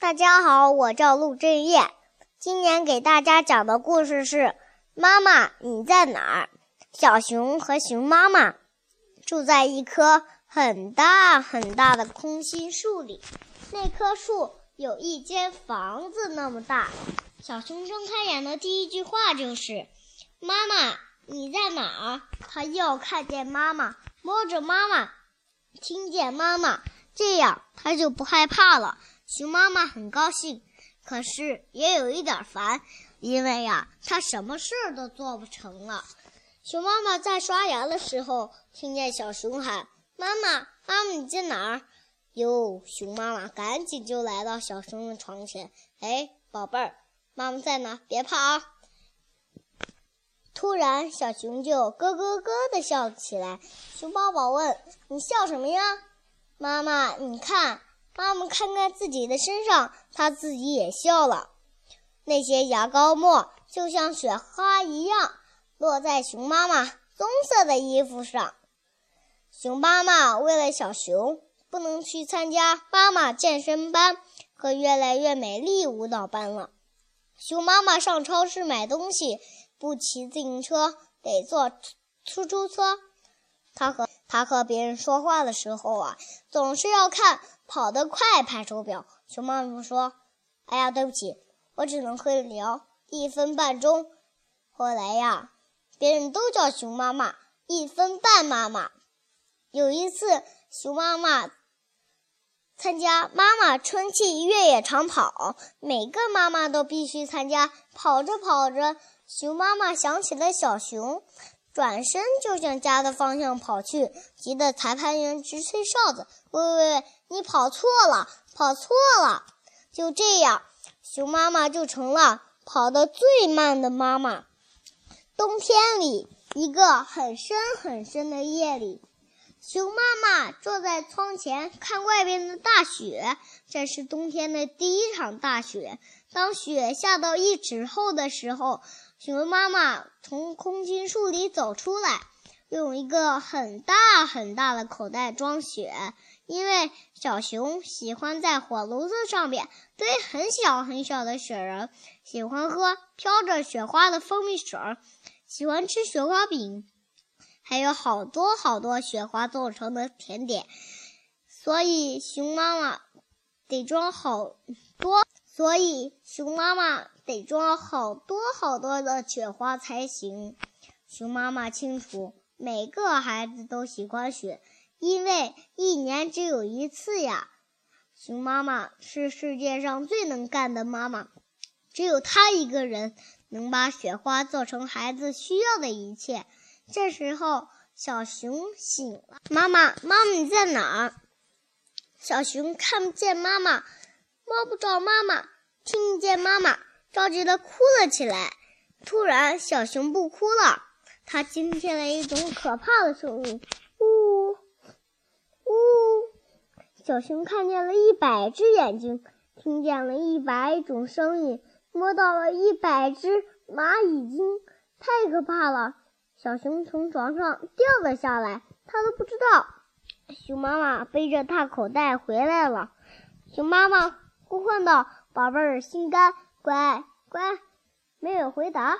大家好，我叫陆振业，今年给大家讲的故事是《妈妈你在哪儿》。小熊和熊妈妈住在一棵很大很大的空心树里，那棵树有一间房子那么大。小熊睁开眼的第一句话就是：“妈妈你在哪儿？”他要看见妈妈，摸着妈妈，听见妈妈，这样他就不害怕了。熊妈妈很高兴，可是也有一点烦，因为呀，她什么事儿都做不成了。熊妈妈在刷牙的时候，听见小熊喊：“妈妈，妈妈，你在哪儿？”哟，熊妈妈赶紧就来到小熊的床前。哎，宝贝儿，妈妈在呢，别怕啊！突然，小熊就咯咯咯地笑起来。熊宝宝问：“你笑什么呀？”妈妈，你看。妈妈看看自己的身上，她自己也笑了。那些牙膏沫就像雪花一样，落在熊妈妈棕色的衣服上。熊妈妈为了小熊，不能去参加妈妈健身班和越来越美丽舞蹈班了。熊妈妈上超市买东西，不骑自行车，得坐出租车。她和他和别人说话的时候啊，总是要看。跑得快，拍手表。熊妈妈说：“哎呀，对不起，我只能和你聊一分半钟。”后来呀，别人都叫熊妈妈“一分半妈妈”。有一次，熊妈妈参加妈妈春季越野长跑，每个妈妈都必须参加。跑着跑着，熊妈妈想起了小熊。转身就向家的方向跑去，急得裁判员直吹哨子：“喂喂喂，你跑错了，跑错了！”就这样，熊妈妈就成了跑得最慢的妈妈。冬天里，一个很深很深的夜里，熊妈妈坐在窗前看外边的大雪。这是冬天的第一场大雪。当雪下到一尺厚的时候，熊妈妈从空心树里走出来，用一个很大很大的口袋装雪。因为小熊喜欢在火炉子上面堆很小很小的雪人，喜欢喝飘着雪花的蜂蜜水，喜欢吃雪花饼，还有好多好多雪花做成的甜点。所以熊妈妈得装好多。所以，熊妈妈得装好多好多的雪花才行。熊妈妈清楚，每个孩子都喜欢雪，因为一年只有一次呀。熊妈妈是世界上最能干的妈妈，只有她一个人能把雪花做成孩子需要的一切。这时候，小熊醒了：“妈妈，妈妈你在哪儿？”小熊看不见妈妈。摸不着妈妈，听见妈妈，着急的哭了起来。突然，小熊不哭了，它听见了一种可怕的声音，呜呜！小熊看见了一百只眼睛，听见了一百种声音，摸到了一百只蚂蚁精，太可怕了！小熊从床上掉了下来，它都不知道。熊妈妈背着大口袋回来了，熊妈妈。呼唤道：“宝贝儿，心肝，乖乖。”没有回答。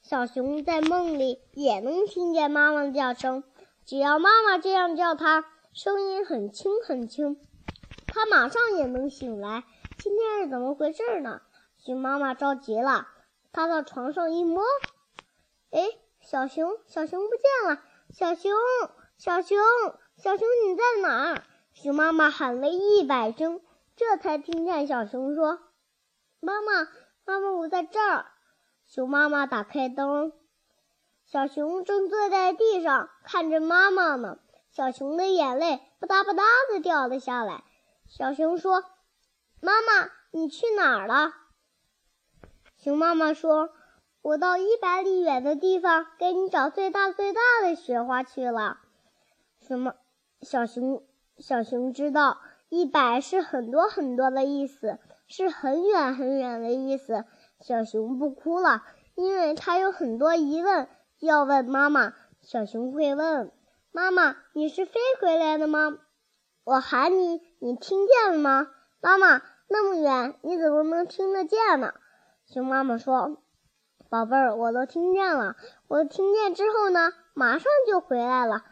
小熊在梦里也能听见妈妈的叫声，只要妈妈这样叫它，声音很轻很轻，它马上也能醒来。今天是怎么回事呢？熊妈妈着急了，它到床上一摸，哎，小熊，小熊不见了！小熊，小熊，小熊，你在哪儿？熊妈妈喊了一百声。这才听见小熊说：“妈妈，妈妈，我在这儿。”熊妈妈打开灯，小熊正坐在地上看着妈妈呢。小熊的眼泪吧嗒吧嗒的掉了下来。小熊说：“妈妈，你去哪儿了？”熊妈妈说：“我到一百里远的地方给你找最大最大的雪花去了。”什么？小熊，小熊知道。一百是很多很多的意思，是很远很远的意思。小熊不哭了，因为它有很多疑问要问妈妈。小熊会问：“妈妈，你是飞回来的吗？我喊你，你听见了吗？”妈妈，那么远，你怎么能听得见呢？”熊妈妈说：“宝贝儿，我都听见了。我听见之后呢，马上就回来了。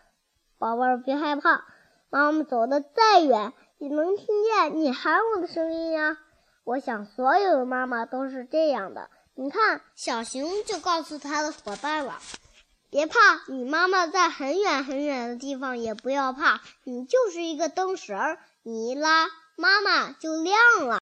宝贝儿，别害怕，妈妈走的再远，也能听见你喊我的声音呀。我想所有的妈妈都是这样的。你看，小熊就告诉他的伙伴了。”别怕，你妈妈在很远很远的地方，也不要怕。你就是一个灯绳儿，你一拉，妈妈就亮了。